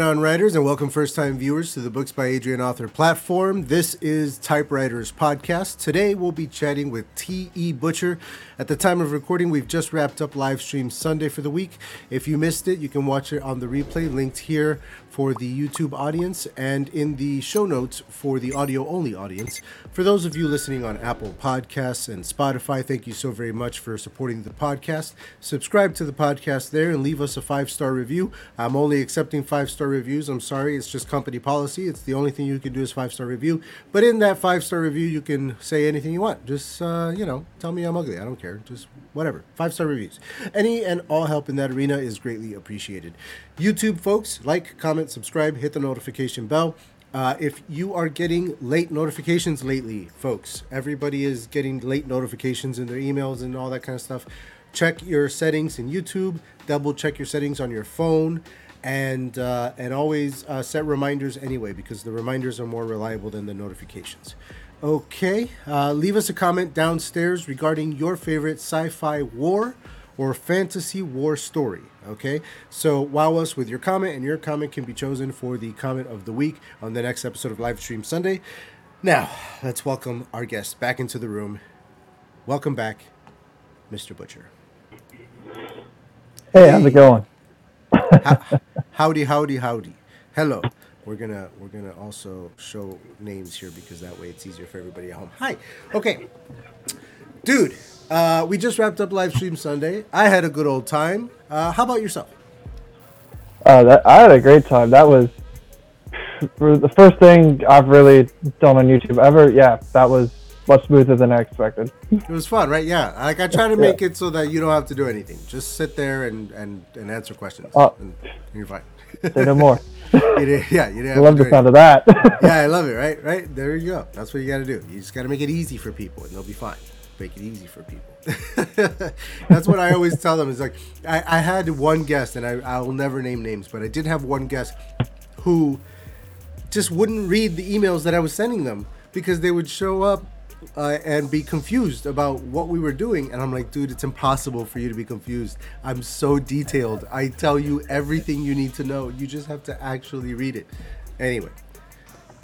On, writers, and welcome first time viewers to the Books by Adrian Author platform. This is Typewriters Podcast. Today we'll be chatting with T.E. Butcher. At the time of recording, we've just wrapped up live stream Sunday for the week. If you missed it, you can watch it on the replay linked here for the YouTube audience and in the show notes for the audio only audience. For those of you listening on Apple Podcasts and Spotify, thank you so very much for supporting the podcast. Subscribe to the podcast there and leave us a five star review. I'm only accepting five star reviews. I'm sorry, it's just company policy. It's the only thing you can do is five star review. But in that five star review, you can say anything you want. Just, uh, you know, tell me I'm ugly. I don't care. Just whatever. Five star reviews. Any and all help in that arena is greatly appreciated. YouTube folks, like, comment, subscribe, hit the notification bell. Uh, if you are getting late notifications lately, folks, everybody is getting late notifications in their emails and all that kind of stuff. Check your settings in YouTube. Double check your settings on your phone, and uh, and always uh, set reminders anyway because the reminders are more reliable than the notifications. Okay, uh, leave us a comment downstairs regarding your favorite sci-fi war or fantasy war story. Okay, so wow us with your comment, and your comment can be chosen for the comment of the week on the next episode of Live Stream Sunday. Now, let's welcome our guest back into the room. Welcome back, Mr. Butcher. Hey, how's it going? How, howdy, howdy, howdy. Hello. We're gonna we're gonna also show names here because that way it's easier for everybody at home. Hi. Okay, dude. Uh, we just wrapped up live stream Sunday. I had a good old time. Uh, how about yourself? Uh, that, I had a great time. That was the first thing I've really done on YouTube ever. Yeah, that was much smoother than I expected. It was fun, right? Yeah. Like I try to make it so that you don't have to do anything. Just sit there and and, and answer questions, Oh. and, and you're fine. Say no more. You didn't- yeah, you didn't I love to the sound anything. of that. yeah, I love it. Right, right. There you go. That's what you got to do. You just got to make it easy for people, and they'll be fine. Make it easy for people. That's what I always tell them. Is like I, I had one guest, and I I will never name names, but I did have one guest who just wouldn't read the emails that I was sending them because they would show up uh, and be confused about what we were doing. And I'm like, dude, it's impossible for you to be confused. I'm so detailed. I tell you everything you need to know. You just have to actually read it. Anyway,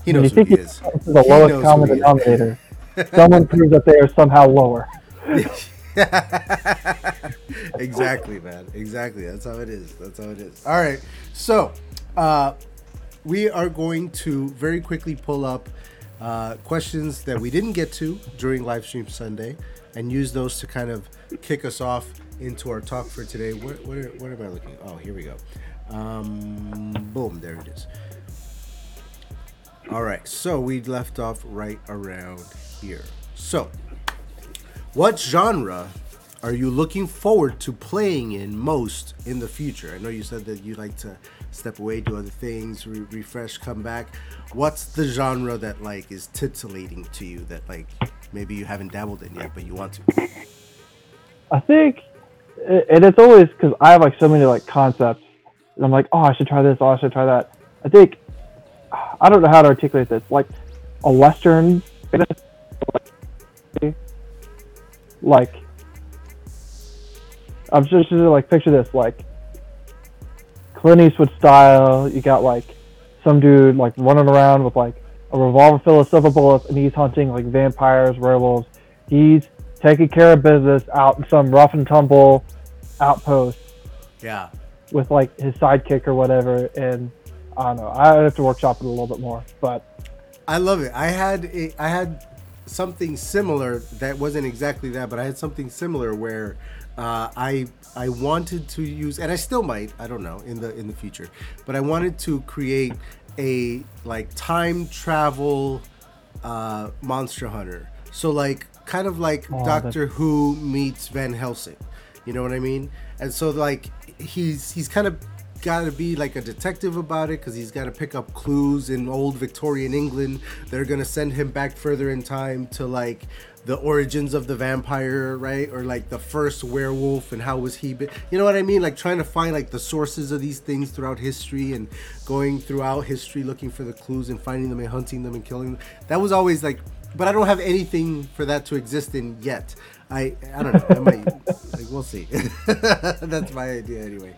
he knows who he is. this is the He lowest common who he is. denominator, someone proves that they are somehow lower. exactly, man. Exactly. That's how it is. That's how it is. All right. So, uh, we are going to very quickly pull up uh, questions that we didn't get to during live stream Sunday and use those to kind of kick us off into our talk for today. What, am I looking? Oh, here we go. Um, boom, there it is. All right, so we left off right around here. So, what genre are you looking forward to playing in most in the future? I know you said that you like to step away, do other things, re- refresh, come back. What's the genre that like is titillating to you that like maybe you haven't dabbled in yet, but you want to? I think, and it's always because I have like so many like concepts, and I'm like, oh, I should try this, oh, I should try that. I think, I don't know how to articulate this, like a western, like, I'm just, just like picture this, like Clint Eastwood style. You got like some dude like running around with like a revolver full of silver bullets, and he's hunting like vampires, werewolves. He's taking care of business out in some rough and tumble outpost Yeah. with like his sidekick or whatever. And I don't know. I have to workshop it a little bit more, but I love it. I had a, I had something similar that wasn't exactly that, but I had something similar where uh, I I wanted to use, and I still might. I don't know in the in the future, but I wanted to create a like time travel uh, monster hunter. So like kind of like Oh, that's- Doctor Who meets Van Helsing. You know what I mean? And so like he's he's kind of got to be like a detective about it because he's got to pick up clues in old Victorian England. They're gonna send him back further in time to like the origins of the vampire, right? Or like the first werewolf and how was he? Be- you know what I mean? Like trying to find like the sources of these things throughout history and going throughout history looking for the clues and finding them and hunting them and killing them. That was always like. But I don't have anything for that to exist in yet. I I don't know. I might like we'll see. That's my idea anyway.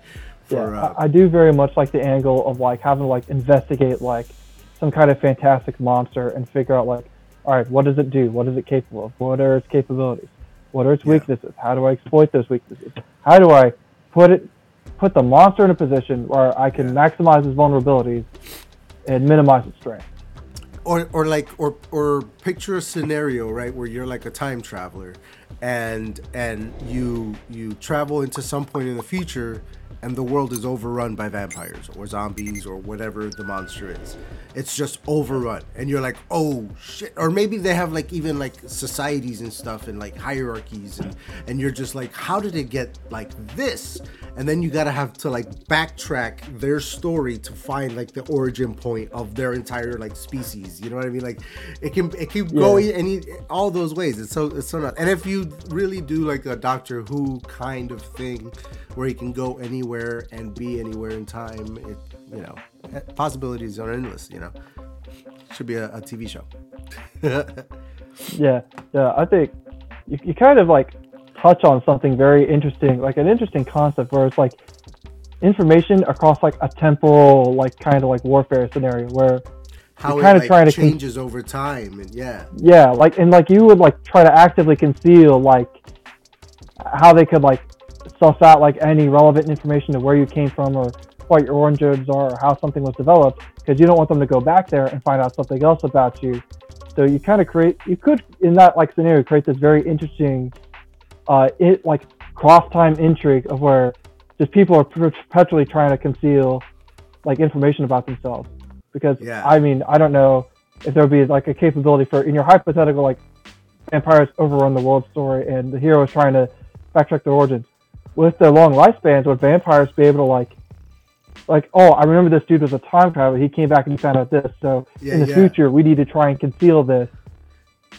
For, yeah, uh, I, I do very much like the angle of like having to like investigate like some kind of fantastic monster and figure out like, all right, what does it do? What is it capable of? What are its capabilities? What are its Yeah. weaknesses? How do I exploit those weaknesses? How do I put it put the monster in a position where I can Yeah. maximize its vulnerabilities and minimize its strength? or or like or or picture a scenario right where you're like a time traveler and and you you travel into some point in the future and the world is overrun by vampires or zombies or whatever the monster is. It's just overrun and you're like oh shit. Or maybe they have like even like societies and stuff and like hierarchies and and you're just like how did it get like this? And then you gotta have to like backtrack their story to find like the origin point of their entire like species. You know what i mean? Like it can it can go any all those ways. It's so it's so not and if you really do like a doctor who kind of thing where he can go anywhere and be anywhere in time it you know possibilities are endless you know should be a, a tv show Yeah, yeah. I think you, you kind of like touch on something very interesting, like an interesting concept where it's like information across like a temporal, like kind of like warfare scenario where how it kinda like, trying to con- changes over time and yeah yeah, like and like you would like try to actively conceal like how they could like suss out like any relevant information to where you came from or what your origins are or how something was developed because you don't want them to go back there and find out something else about you. So you kind of create you could in that like scenario create this very interesting uh it like cross time intrigue of where just people are perpetually trying to conceal like information about themselves because Yeah. I mean I don't know if there would be like a capability for in your hypothetical like vampires overrun the world story and the hero is trying to backtrack their origins with their long lifespans would vampires be able to like like oh I remember this dude was a time traveler he came back and he found out this so Yeah, in the yeah. future we need to try and conceal this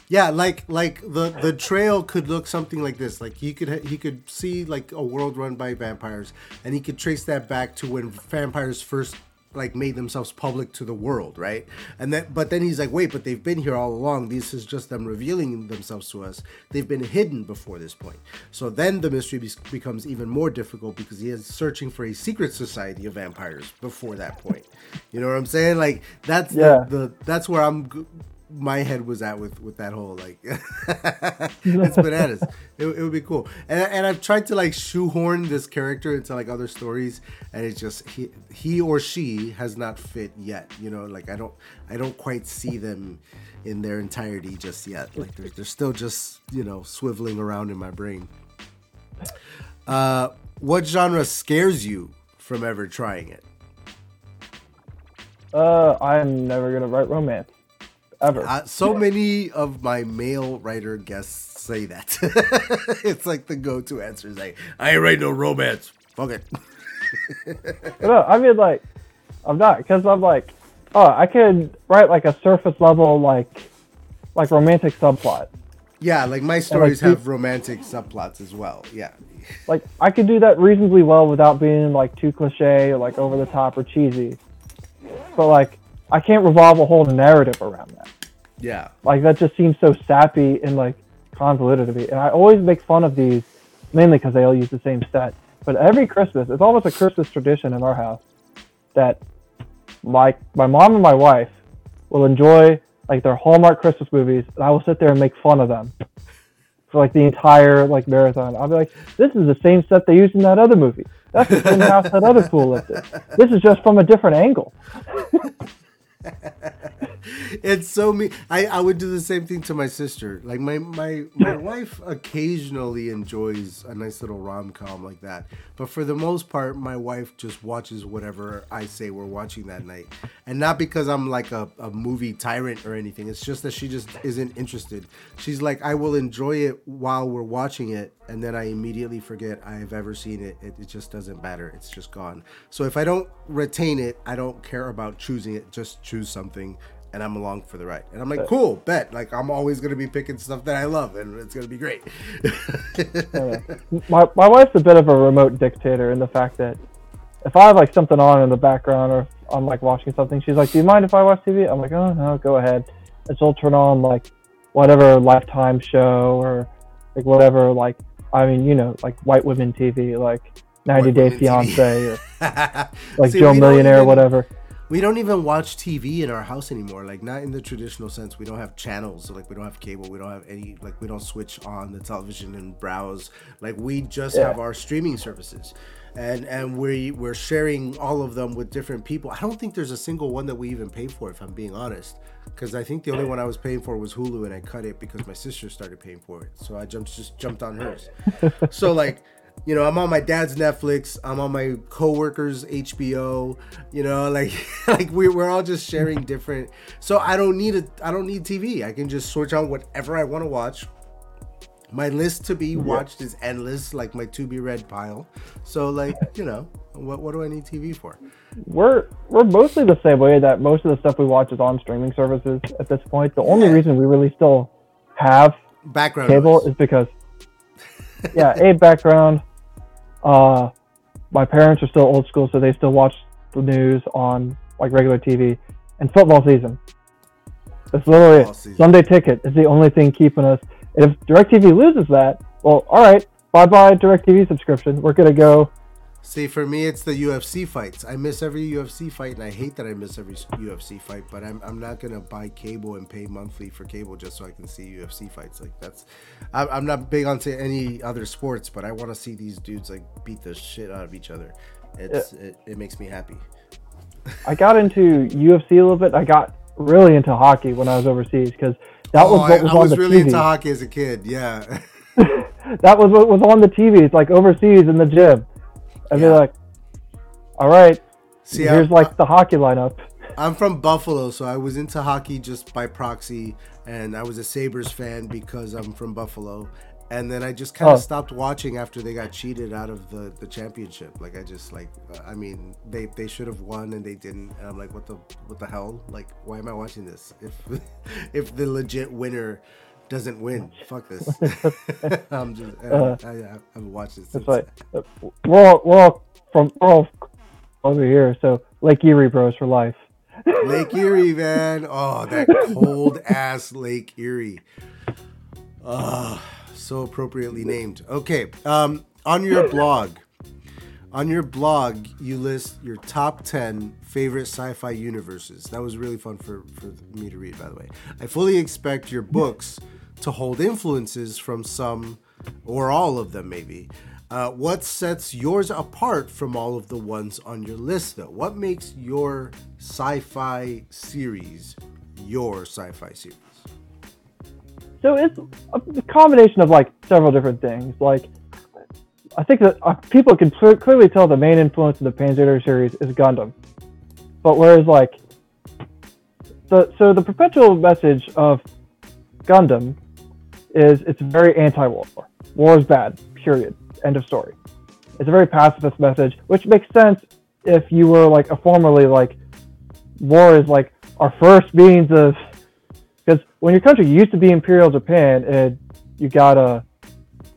Yeah, like like the the trail could look something like this. Like he could he could see like a world run by vampires, and he could trace that back to when vampires first like made themselves public to the world, right? And then but then he's like, wait, but they've been here all along. This is just them revealing themselves to us. They've been hidden before this point. So then the mystery be- becomes even more difficult because he is searching for a secret society of vampires before that point. You know what I'm saying? Like that's Yeah. the, the that's where I'm. My head was at with with that whole like it's bananas. It, it would be cool, and and I've tried to like shoehorn this character into like other stories, and it's just he he or she has not fit yet. You know, like I don't I don't quite see them in their entirety just yet. Like they're, they're still just you know swiveling around in my brain. Uh, what genre scares you from ever trying it? uh I'm never gonna write romance ever Uh, so many of my male writer guests say that. it's like the go-to answer is like, I ain't write no romance. Fuck it. no I mean like I'm not because I'm like oh I could write like a surface level like like romantic subplot Yeah, like my stories peop- have romantic subplots as well. Yeah. like I could do that reasonably well without being like too cliche or like over the top or cheesy. But like I can't revolve a whole narrative around that. Yeah. Like that just seems so sappy and like convoluted to me. And I always make fun of these mainly because they all use the same set. But every Christmas, it's almost a Christmas tradition in our house that my my mom and my wife will enjoy like their Hallmark Christmas movies, and I will sit there and make fun of them for like the entire like marathon. I'll be like, "This is the same set they used in that other movie. That's the same house that other fool lived in. This is just from a different angle." it's so me. I, I would do the same thing to my sister. Like my my my wife occasionally enjoys a nice little rom com like that, but for the most part, my wife just watches whatever I say we're watching that night, and not because I'm like a, a movie tyrant or anything. It's just that she just isn't interested. She's like, I will enjoy it while we're watching it, and then I immediately forget I've ever seen it. It, it just doesn't matter. It's just gone. So if I don't retain it, I don't care about choosing it. Just choose something and I'm along for the ride. And I'm like, cool, bet. Like I'm always gonna be picking stuff that I love, and it's gonna be great. Oh, yeah. my my wife's a bit of a remote dictator in the fact that if I have like something on in the background or I'm like watching something, she's like, "Do you mind if I watch TV?" I'm like, "Oh no, go ahead." And she'll turn on like whatever Lifetime show or like whatever like I mean you know like white women TV like 90 Day women TV. Fiance or like See, Joe Millionaire or even- whatever. We don't even watch TV in our house anymore. Like not in the traditional sense. We don't have channels. So like we don't have cable. We don't have any. Like we don't switch on the television and browse. Like we just Yeah. have our streaming services, and and we we're sharing all of them with different people. I don't think there's a single one that we even pay for. If I'm being honest, because I think the only one I was paying for was Hulu, and I cut it because my sister started paying for it. So I jumped just jumped on hers. so like you know, I'm on my dad's Netflix. I'm on my coworkers' HBO. You know, like like we we're all just sharing different. So I don't need a I don't need TV. I can just switch on whatever I want to watch. My list to be watched is endless, like my to be read pile. So like you know, what what do I need TV for? We're we're mostly the same way that most of the stuff we watch is on streaming services at this point. The only Yeah. reason we really still have Background cable noise. is because yeah, a background. Uh, my parents are still old school, so they still watch the news on like regular TV and football season. That's literally Football it. season. Sunday ticket is the only thing keeping us. If DirecTV loses that, well, all right, bye bye DirecTV subscription. We're gonna go. See, for me, it's the UFC fights. I miss every UFC fight, and I hate that I miss every UFC fight. But I'm, I'm not gonna buy cable and pay monthly for cable just so I can see UFC fights. Like that's, I'm, I'm not big onto any other sports, but I want to see these dudes like beat the shit out of each other. It's it, it makes me happy. I got into UFC a little bit. I got really into hockey when I was overseas because that was Oh, what I, was I on was the really TV. into hockey as a kid. Yeah, that was what was on the TV. It's like overseas in the gym. And Yeah. they're like, all right, see, here's I'm, like the hockey lineup. I'm from Buffalo, so I was into hockey just by proxy, and I was a Sabres fan because I'm from Buffalo. And then I just kind of Oh. stopped watching after they got cheated out of the, the championship. Like I just like, I mean, they, they should have won and they didn't. And I'm like, what the what the hell? Like, why am I watching this? If if the legit winner doesn't win, fuck this. I'm just I, Uh, I, I haven't watched this. It's Since. like uh, we're all, we're all from we're all over here, so Lake Erie Bros for life. Lake Erie, man. Oh, that cold ass Lake Erie. Oh, so appropriately named. Okay. Um, on your blog, on your blog, you list your top 10 favorite sci-fi universes. That was really fun for, for me to read, by the way. I fully expect your books to hold influences from some or all of them, maybe. Uh, what sets yours apart from all of the ones on your list, though? What makes your sci-fi series your sci-fi series? So it's a combination of like several different things. Like I think that uh, people can clear- clearly tell the main influence of the Panzer series is Gundam, but whereas like the so the perpetual message of Gundam is it's very anti-war. War is bad. Period. End of story. It's a very pacifist message, which makes sense if you were like a formerly like war is like our first means of because when your country used to be Imperial Japan and you got a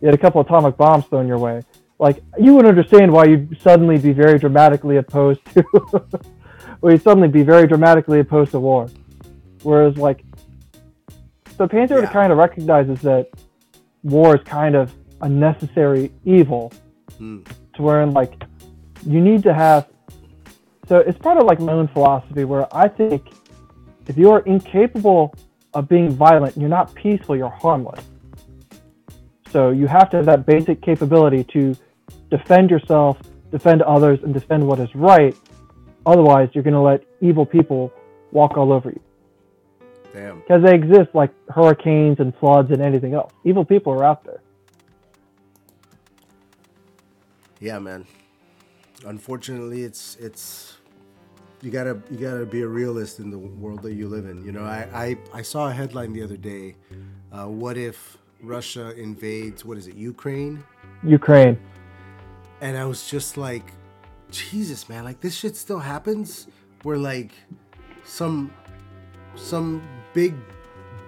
you had a couple atomic bombs thrown your way, like you would understand why you'd suddenly be very dramatically opposed to, or you'd suddenly be very dramatically opposed to war. Whereas like the Panzer Yeah. kind of recognizes that war is kind of a necessary evil, Hmm. to where like you need to have. So it's part of like my own philosophy where I think if you are incapable of being violent, you're not peaceful, you're harmless. So you have to have that basic capability to defend yourself, defend others, and defend what is right. Otherwise, you're going to let evil people walk all over you. Damn. Because they exist like hurricanes and floods and anything else. Evil people are out there. Yeah, man. Unfortunately, it's it's you gotta you gotta be a realist in the world that you live in. You know, I I, I saw a headline the other day. Uh, what if Russia invades? What is it? Ukraine? Ukraine. And I was just like, Jesus, man! Like this shit still happens. Where like some some big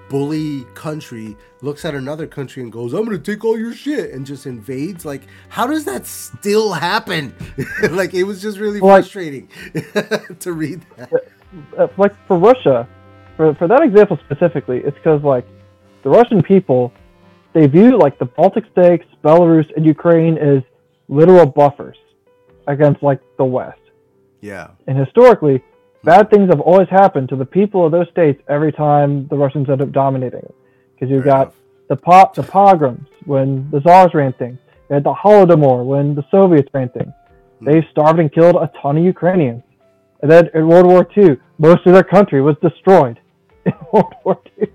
bully country looks at another country and goes, "I'm gonna take all your shit," and just invades. Like, how does that still happen? like, it was just really Like- frustrating to read that. uh, like for Russia, for, for that example specifically, it's because like the Russian people, they view like the Baltic states, Belarus, and Ukraine as literal buffers. against like the West. Yeah. And historically, bad things have always happened to the people of those states every time the Russians end up dominating. Because you Fair got the the pogroms when the Tsars ran things. You had the Holodomor when the Soviets ran things. Hmm. They starved and killed a ton of Ukrainians. And then in World War II, most of their country was destroyed in World War II.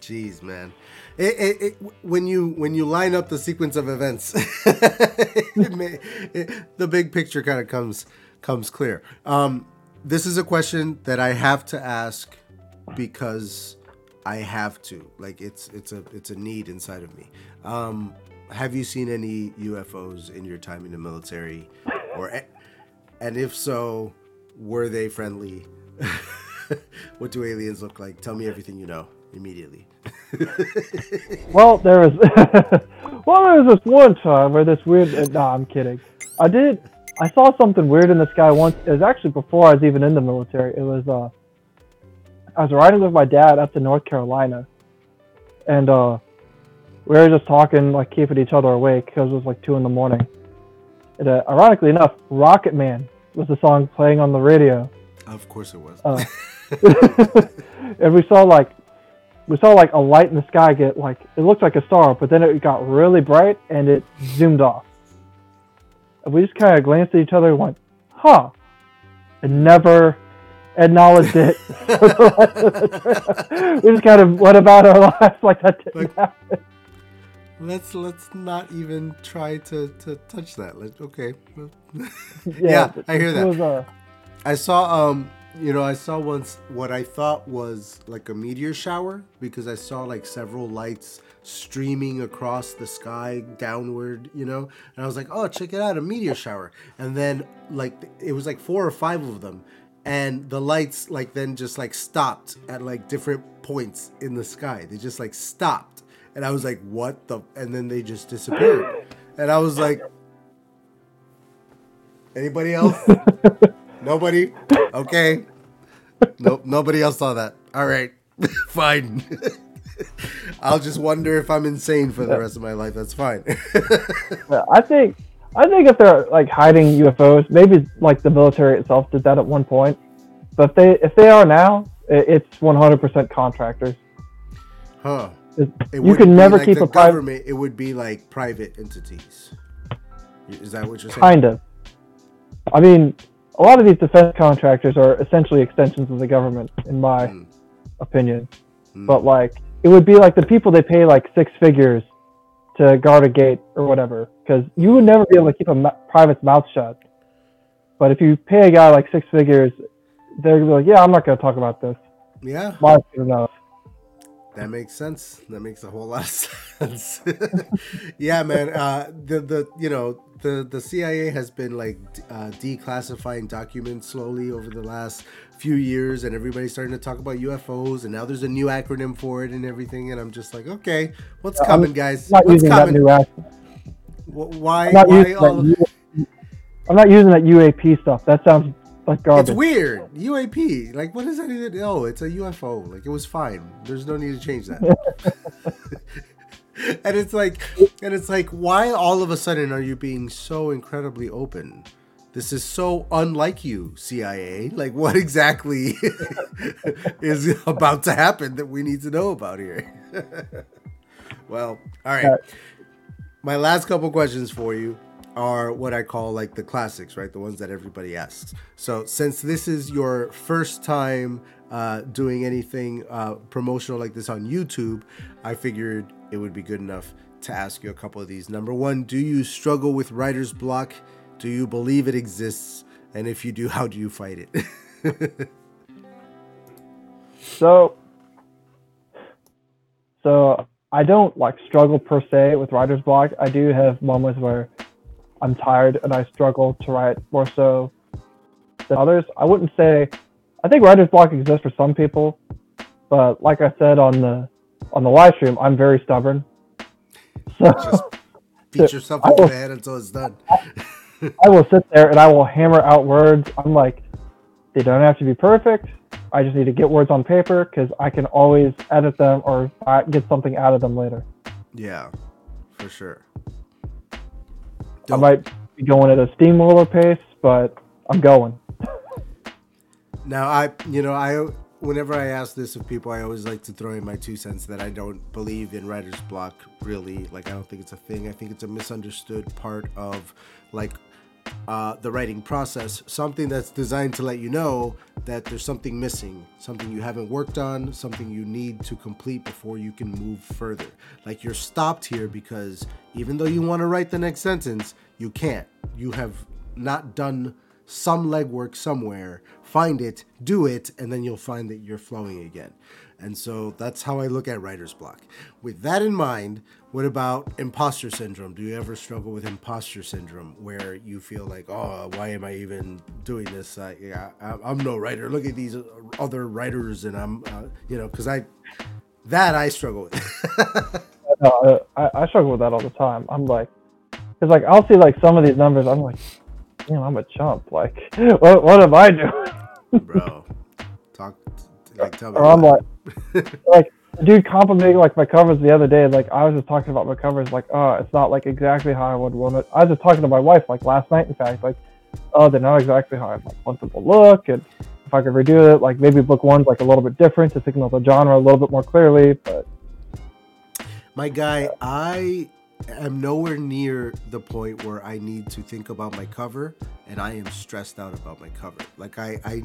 Jeez, man. It, it, it, when you when you line up the sequence of events, may, the big picture kind of comes comes clear. Um, this is a question that I have to ask because I have to. Like it's it's a it's a need inside of me. Um, have you seen any UFOs in your time in the military, or and if so, were they friendly? what do aliens look like? Tell me everything you know immediately. Well, there was well, there was this one time where this weird. Nah, I'm kidding. I did. I saw something weird in the sky once. It was actually before I was even in the military. It was uh, I was riding with my dad up to North Carolina, and uh, we were just talking, like keeping each other awake because it was like two in the morning. And, uh, ironically enough, Rocket Man was the song playing on the radio. Of course it was. Uh, and we saw like we saw like a light in the sky get like it looked like a star, but then it got really bright and it zoomed off. We just kind of glanced at each other and went, "Huh," and never acknowledged it. we just kind of went about our lives like that didn't Like- happen. let's let's not even try to, to touch that. Let okay. Yeah, Yeah, I hear that. Was, uh, I saw um you know, I saw once what I thought was like a meteor shower because I saw like several lights streaming across the sky downward, you know, and I was like, oh, check it out, a meteor shower. And then like it was like four or five of them, and the lights like then just like stopped at like different points in the sky. They just like stopped, and I was like, what the? And then they just disappeared, and I was like, anybody else? Nobody? Okay. Nope, nobody else saw that. All right. fine. I'll just wonder if I'm insane for the rest of my life. That's fine. Yeah, I think I think if they're like hiding UFOs, maybe like the military itself did that at one point. But if they if they are now, it's 100% contractors. huh. It- you can never like keep a private government. It would be like private entities. Is that what you're saying? kind of. I mean, a lot of these defense contractors are essentially extensions of the government, in my Mm. opinion. Mm. But like, it would be like the people they pay like six figures to guard a gate or whatever, because you would never be able to keep a ma- private's mouth shut. But if you pay a guy like six figures, they're gonna be like, "Yeah, I'm not gonna talk about this. Yeah, Mine's good enough." that makes sense. That makes a whole lot of sense. yeah, man. Uh, the the you know the the CIA has been like uh, declassifying documents slowly over the last few years, and everybody's starting to talk about UFOs, and now there's a new acronym for it and everything. And I'm just like, okay, what's I'm coming, guys? I'm not What's using that coming? new act. Wh- Why? I'm not Why using all? that. U- I'm not using that UAP stuff. That sounds like garbage. It's weird. UAP. Like, what is that even? Oh, it's a UFO. Like, it was fine. There's no need to change that. and it's like, and it's like, why all of a sudden are you being so incredibly open? This is so unlike you, CIA. Like, what exactly is about to happen that we need to know about here? well, all right. My last couple questions for you are what I call like the classics, right? The ones that everybody asks. So, since this is your first time uh, doing anything uh, promotional like this on YouTube, I figured it would be good enough to ask you a couple of these. Number one, do you struggle with writer's block? Do you believe it exists? And if you do, how do you fight it? So, so I don't like struggle per se with writer's block. I do have moments where I'm tired and I struggle to write more so than others. I wouldn't say. I think writer's block exists for some people, but like I said on the on the live stream, I'm very stubborn. So Just beat yourself over the head until it's done. I will sit there and I will hammer out words. I'm like, they don't have to be perfect. I just need to get words on paper because I can always edit them or get something out of them later. Yeah, for sure. I might be going at a steamroller pace, but I'm going. Now I, you know, I whenever I ask this of people, I always like to throw in my two cents that I don't believe in writer's block. Really, like I don't think it's a thing. I think it's a misunderstood part of like uh, the writing process. Something that's designed to let you know that there's something missing, something you haven't worked on, something you need to complete before you can move further. Like you're stopped here because even though you want to write the next sentence, you can't. You have not done some legwork somewhere find it, do it, and then you'll find that you're flowing again. And so that's how I look at writer's block. With that in mind, what about imposter syndrome? Do you ever struggle with imposter syndrome where you feel like, oh, why am I even doing this? I, I'm no writer. Look at these other writers, and I'm, uh, you know, because I, that I struggle with. no, I, I struggle with that all the time. I'm like, because like I'll see like some of these numbers, I'm like, damn, I'm a chump. Like, what, what am I doing? bro. Talk, like, tell me. Or I'm like, like, dude complimenting like my covers the other day. Like, I was just talking about my covers. Like, oh, it's not like exactly how I would want it. I was just talking to my wife like last night. In fact, like, oh, they're not exactly how I like, want them to look, and if I could redo it, like maybe book one's like a little bit different to signal the genre a little bit more clearly. But my guy, I am nowhere near the point where I need to think about my cover and I am stressed out about my cover. Like I I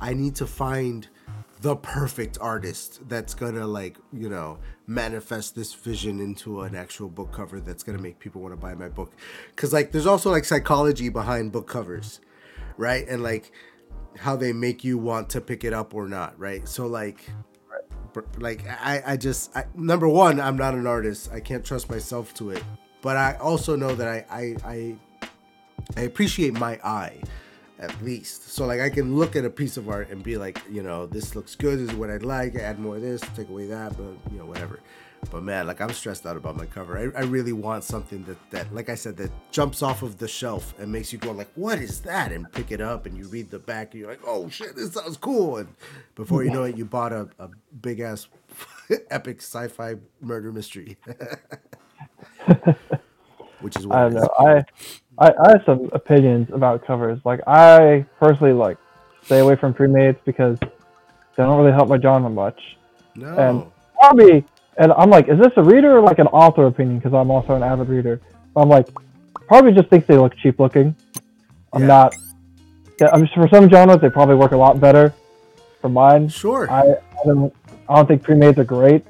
I need to find the perfect artist that's gonna like you know manifest this vision into an actual book cover that's gonna make people want to buy my book. Because like there's also like psychology behind book covers right? And like how they make you want to pick it up or not right? So like like I, I just I, number one i'm not an artist. I can't trust myself to it. But i also know that i i i, I appreciate my eye at least so like i can look at a piece of art and be like you know this looks good this is what i'd like add more of this take away that but you know whatever but man, like I'm stressed out about my cover. I, I really want something that, that, like I said, that jumps off of the shelf and makes you go like, "What is that?" and pick it up and you read the back and you're like, "Oh shit, this sounds cool!" And before you know it, you bought a, a big ass epic sci-fi murder mystery. Which is what I don't know. I, I I have some opinions about covers. Like I personally like stay away from pre-mades because they don't really help my genre much. No. And probably and I'm like, is this a reader or like an author opinion? Because I'm also an avid reader. I'm like, probably just thinks they look cheap looking. I'm yeah. not. Yeah, I'm just, for some genres they probably work a lot better. For mine, sure. I, I don't I don't think pre-mades are great.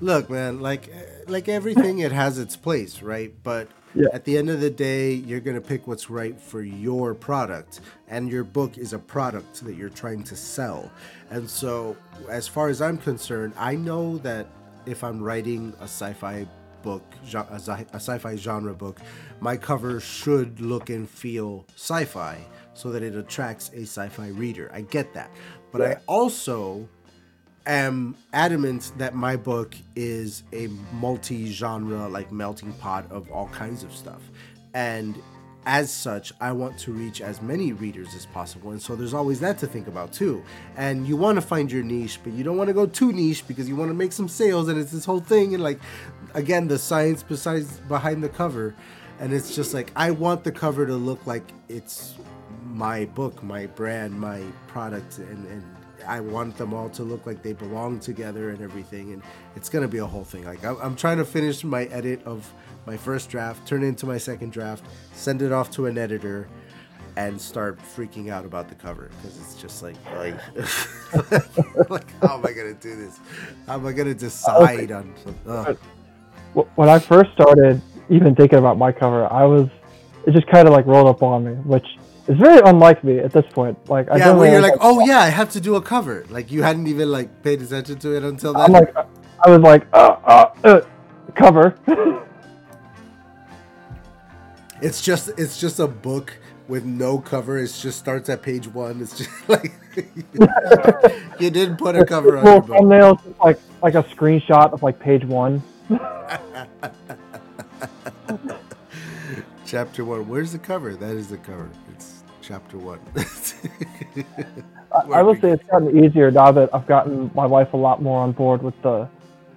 Look, man, like eh, like everything, it has its place, right? But yeah. At the end of the day, you're going to pick what's right for your product, and your book is a product that you're trying to sell. And so, as far as I'm concerned, I know that if I'm writing a sci-fi book, a sci-fi genre book, my cover should look and feel sci-fi so that it attracts a sci-fi reader. I get that. But yeah. I also am adamant that my book is a multi-genre like melting pot of all kinds of stuff. And as such i want to reach as many readers as possible. And so there's always that to think about too. And you want to find your niche but you don't want to go too niche because you want to make some sales and it's this whole thing and like again the science besides behind the cover. And it's just like i want the cover to look like it's my book my brand my product and, and I want them all to look like they belong together and everything. And it's gonna be a whole thing. Like I'm, I'm trying to finish my edit of my first draft, turn it into my second draft, send it off to an editor, and start freaking out about the cover because it's just like, like, like, how am I gonna do this? How am I gonna decide on? Something? When I first started even thinking about my cover, I was it just kind of like rolled up on me, which it's very unlike me at this point. Like, I yeah, where you're like, oh yeah, I have to do a cover. Like, you hadn't even like paid attention to it until then. I'm like, I was like, uh, uh, uh cover. it's just, it's just a book with no cover. It just starts at page one. It's just like you didn't put a cover on your book. Thumbnails, like like a screenshot of like page one. Chapter one. Where's the cover? That is the cover chapter one. I will say it's gotten easier now that I've gotten my wife a lot more on board with the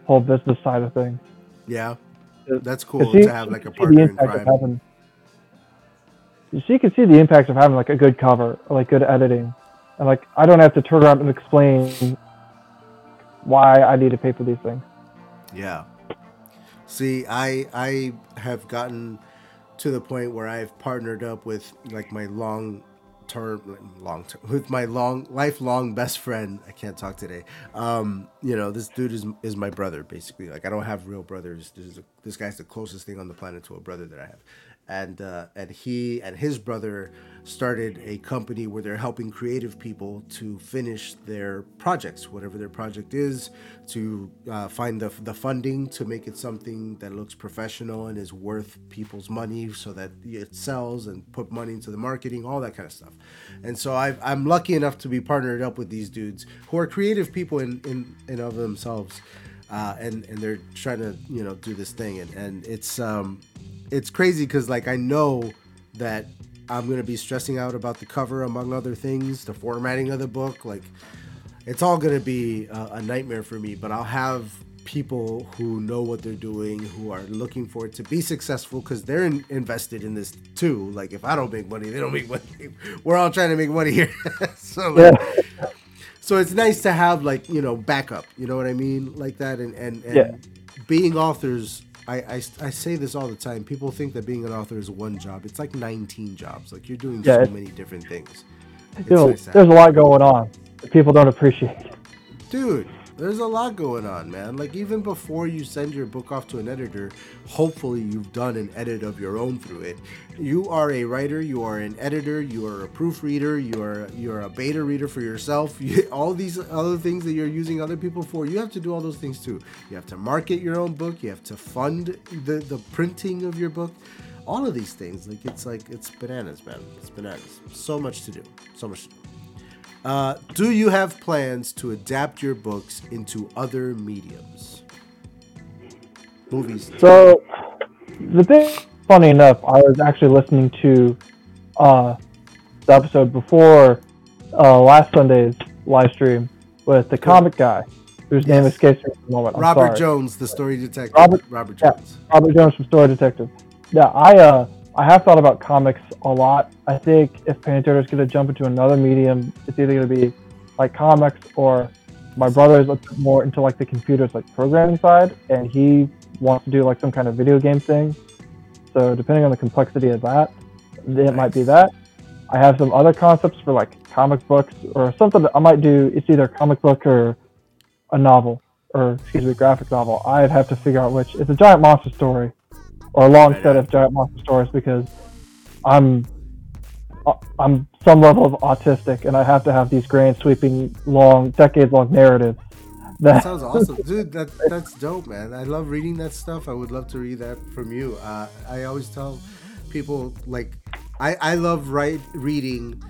whole business side of things. Yeah, that's cool she, to have like a partner in crime. so you can see the impact of having like a good cover, like good editing, and like I don't have to turn around and explain why I need to pay for these things. Yeah. See, I I have gotten to the point where I've partnered up with like my long term long term with my long lifelong best friend. I can't talk today. Um you know this dude is is my brother basically. Like i don't have real brothers. This is a, this guy's the closest thing on the planet to a brother that i have and uh, and he and his brother started a company where they're helping creative people to finish their projects, whatever their project is, to uh, find the the funding to make it something that looks professional and is worth people's money, so that it sells and put money into the marketing, all that kind of stuff. And so i am lucky enough to be partnered up with these dudes who are creative people in in, in of themselves. Uh, and and they're trying to you know do this thing and and it's um it's crazy because like I know that I'm gonna be stressing out about the cover among other things, the formatting of the book. Like it's all gonna be a, a nightmare for me. But I'll have people who know what they're doing, who are looking for it to be successful because they're in, invested in this too. Like if I don't make money, they don't make money. We're all trying to make money here. so. So it's nice to have like you know backup. You know what I mean, like that, and and, and yeah. being authors I, I, I, say this all the time. People think that being an author is one job. It's like 19 jobs. Like you're doing yeah, so many different things. You know, there's a lot going on that people don't appreciate. Dude, there's a lot going on, man. Like even before you send your book off to an editor, hopefully you've done an edit of your own through it. You are a writer, you are an editor, you are a proofreader, you are you're a beta reader for yourself. You, all these other things that you're using other people for, you have to do all those things too. You have to market your own book, you have to fund the the printing of your book. All of these things, like it's like it's bananas, man. It's bananas. So much to do. So much to do. Uh, do you have plans to adapt your books into other mediums? Movies. So, the thing, funny enough, I was actually listening to uh, the episode before uh, last Sunday's live stream with the comic guy, whose yes. name escapes me at the moment. I'm Robert sorry. Jones, the story detective. Robert, Robert Jones. Yeah, Robert Jones from Story Detective. Yeah, I uh, I have thought about comics a lot. I think if Pantera is going to jump into another medium, it's either going to be like comics or my brother is more into like the computers like programming side, and he wants to do like some kind of video game thing. So depending on the complexity of that, it might be that. I have some other concepts for like comic books or something that I might do. It's either a comic book or a novel, or excuse me, graphic novel. I'd have to figure out which. It's a giant monster story or a long set of giant monster stories because I'm I'm some level of autistic and I have to have these grand sweeping long decades long narratives. That, that sounds awesome, dude. That that's dope, man. I love reading that stuff. I would love to read that from you. Uh, I always tell people like I I love write reading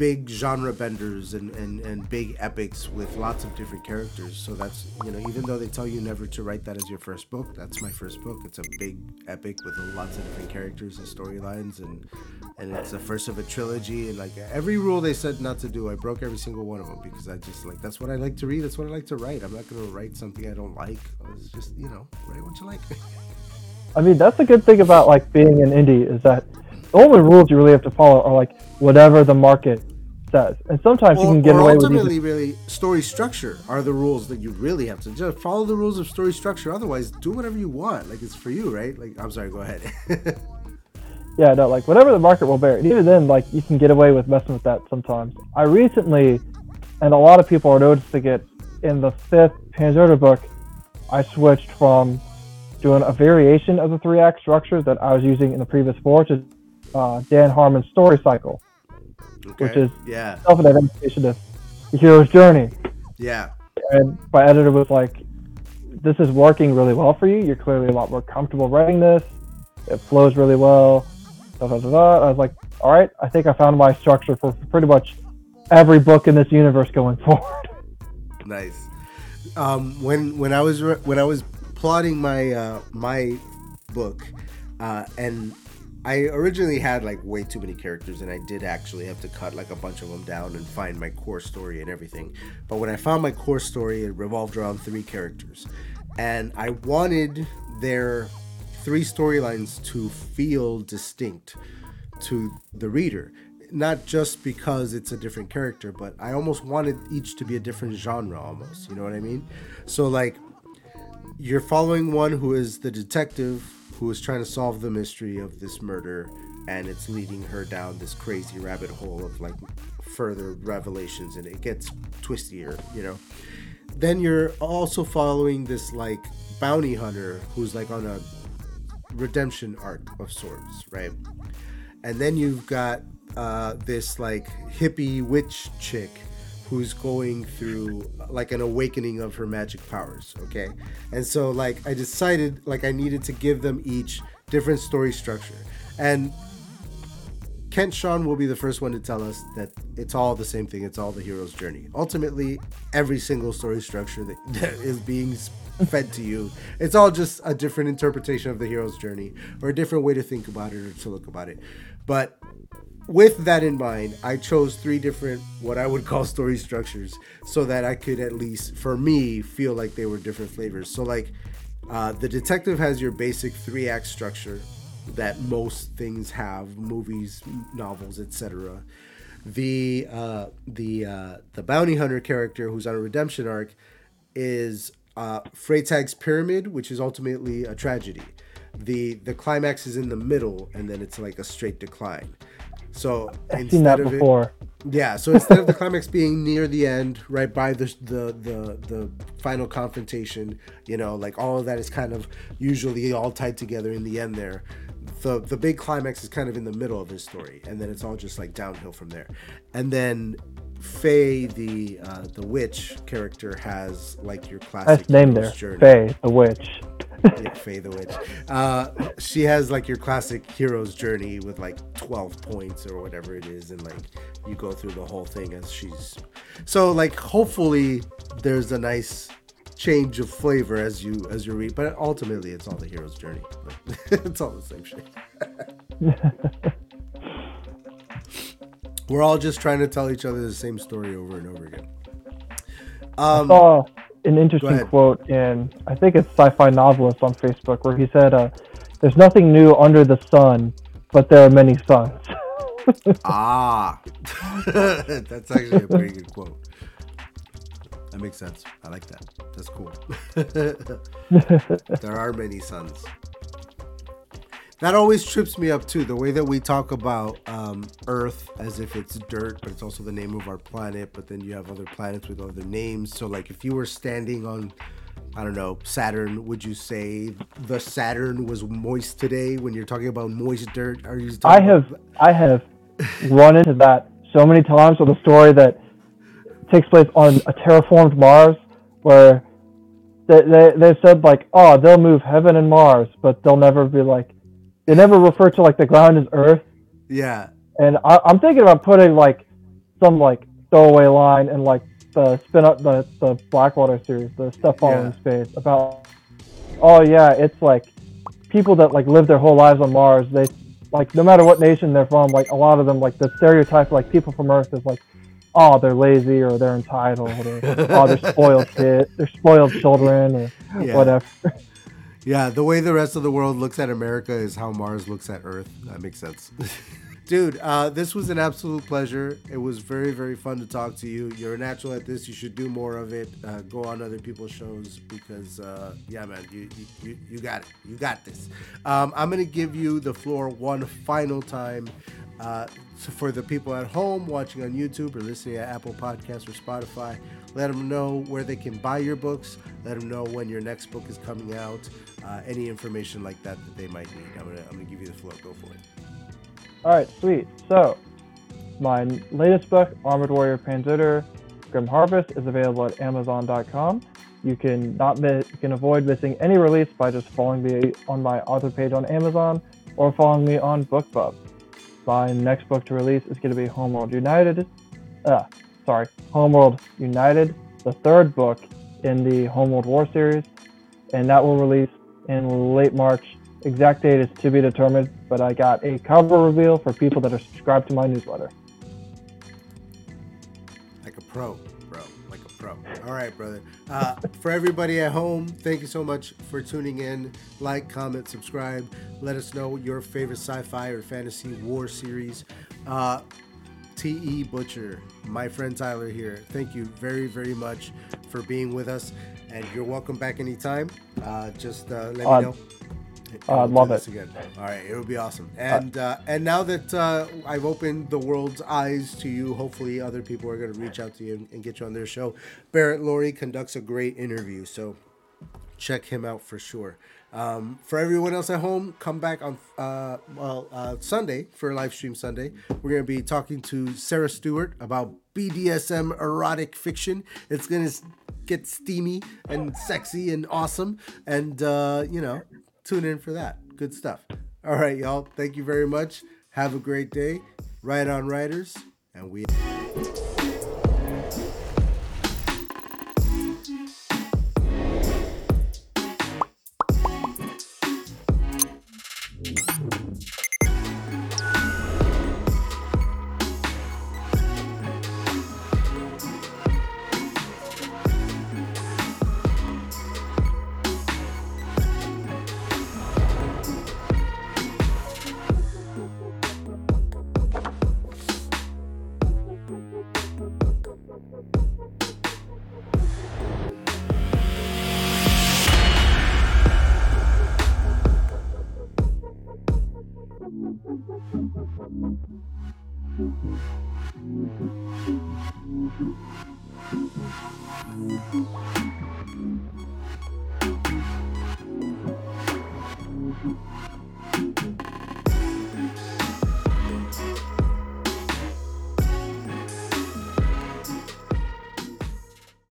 big genre benders and, and, and big epics with lots of different characters. So that's, you know, even though they tell you never to write that as your first book, that's my first book. It's a big epic with lots of different characters and storylines and and it's the first of a trilogy and like every rule they said not to do, I broke every single one of them because I just like that's what I like to read, that's what I like to write. I'm not going to write something I don't like. It's just, you know, write what you like. I mean, that's the good thing about like being an indie is that the only rules you really have to follow are like whatever the market says. And sometimes well, you can get away with ultimately, really, story structure are the rules that you really have to just follow the rules of story structure. Otherwise, do whatever you want. Like it's for you, right? Like I'm sorry, go ahead. yeah, no, like whatever the market will bear. And even then, like you can get away with messing with that sometimes. I recently, and a lot of people are noticing it in the fifth Panzer book. I switched from doing a variation of the three act structure that I was using in the previous four to uh, Dan Harmon's story cycle okay. which is yeah self-identification of the hero's journey. Yeah. And my editor was like, "This is working really well for you. You're clearly a lot more comfortable writing this. It flows really well." Da, da, da, I was like, "All right, I think I found my structure for pretty much every book in this universe going forward." Nice. Um, when when I was re- when I was plotting my uh, my book, uh, and I originally had like way too many characters, and I did actually have to cut like a bunch of them down and find my core story and everything. But when I found my core story, it revolved around three characters, and I wanted their three storylines to feel distinct. to the reader. Not just because it's a different character, but I almost wanted each to be a different genre almost. You know what I mean? So like you're following one who is the detective who is trying to solve the mystery of this murder and it's leading her down this crazy rabbit hole of like further revelations and it gets twistier, you know. Then you're also following this like bounty hunter who's like on a redemption arc of sorts, right? And then you've got uh, this like hippie witch chick who's going through like an awakening of her magic powers, okay? And so like I decided like I needed to give them each different story structure. And Kent Sean will be the first one to tell us that it's all the same thing. It's all the hero's journey. Ultimately, every single story structure that, that is being fed to you, it's all just a different interpretation of the hero's journey or a different way to think about it or to look about it. But with that in mind, I chose three different what I would call story structures so that I could at least, for me, feel like they were different flavors. So like, uh, the detective has your basic three act structure that most things have movies novels etc the uh, the uh, the bounty hunter character who's on a redemption arc is uh, Freytag's pyramid which is ultimately a tragedy. The the climax is in the middle and then it's like a straight decline so I've seen that before it, yeah so instead of the climax being near the end right by the, the the the final confrontation you know like all of that is kind of usually all tied together in the end there the the big climax is kind of in the middle of his story, and then it's all just like downhill from there. And then Faye, the uh, the witch character, has like your classic. That's name there. Journey. Faye, the witch. yeah, Faye the witch. Uh, she has like your classic hero's journey with like twelve points or whatever it is, and like you go through the whole thing as she's. So like hopefully there's a nice change of flavor as you as you read, but ultimately it's all the hero's journey. it's all the same shit. We're all just trying to tell each other the same story over and over again. Um, I saw an interesting quote in I think it's sci-fi novelist on Facebook where he said, uh, "There's nothing new under the sun, but there are many suns." ah, that's actually a pretty good quote. That makes sense. I like that. That's cool. there are many suns. That always trips me up too. The way that we talk about um, Earth as if it's dirt, but it's also the name of our planet. But then you have other planets with other names. So, like, if you were standing on, I don't know, Saturn, would you say the Saturn was moist today? When you're talking about moist dirt, are you? I have, about... I have run into that so many times with a story that takes place on a terraformed Mars, where they, they they said like, oh, they'll move heaven and Mars, but they'll never be like, they never refer to like the ground as Earth. Yeah. And I, I'm thinking about putting like some like throwaway line in like the spin up the the Blackwater series, the stuff following yeah. space about. Oh yeah, it's like people that like live their whole lives on Mars. They like no matter what nation they're from, like a lot of them like the stereotype like people from Earth is like oh they're lazy or they're entitled or oh they're spoiled kid they're spoiled children or yeah. whatever. Yeah, the way the rest of the world looks at America is how Mars looks at Earth. That makes sense. Dude, uh, this was an absolute pleasure. It was very, very fun to talk to you. You're a natural at this. You should do more of it. Uh, go on other people's shows because, uh, yeah, man, you, you, you got it. You got this. Um, I'm going to give you the floor one final time. Uh, so for the people at home watching on YouTube or listening at Apple Podcasts or Spotify, let them know where they can buy your books. Let them know when your next book is coming out. Uh, any information like that that they might need. I'm gonna I'm gonna give you the floor. Go for it. All right, sweet. So my latest book, Armored Warrior Panzer Grim Harvest, is available at Amazon.com. You can not miss, you can avoid missing any release by just following me on my author page on Amazon or following me on BookBub. My next book to release is going to be Homeworld United. Uh, sorry, Homeworld United, the third book in the Homeworld War series, and that will release in late March. Exact date is to be determined, but I got a cover reveal for people that are subscribed to my newsletter. Like a pro, bro. Like a pro. All right, brother. Uh, for everybody at home, thank you so much for tuning in. Like, comment, subscribe. Let us know your favorite sci-fi or fantasy war series. Uh, T.E. Butcher, my friend Tyler here. Thank you very, very much for being with us, and you're welcome back anytime. Uh, just uh, let Uh, me know. Uh, we'll love it. again. All right, it would be awesome. And uh, and now that uh, I've opened the world's eyes to you, hopefully other people are going to reach out to you and, and get you on their show. Barrett Laurie conducts a great interview, so check him out for sure. Um, for everyone else at home, come back on uh, well uh, Sunday for live stream Sunday. We're gonna be talking to Sarah Stewart about BDSM erotic fiction. It's gonna get steamy and sexy and awesome, and uh, you know, tune in for that. Good stuff. All right, y'all. Thank you very much. Have a great day. Ride on, riders, and we.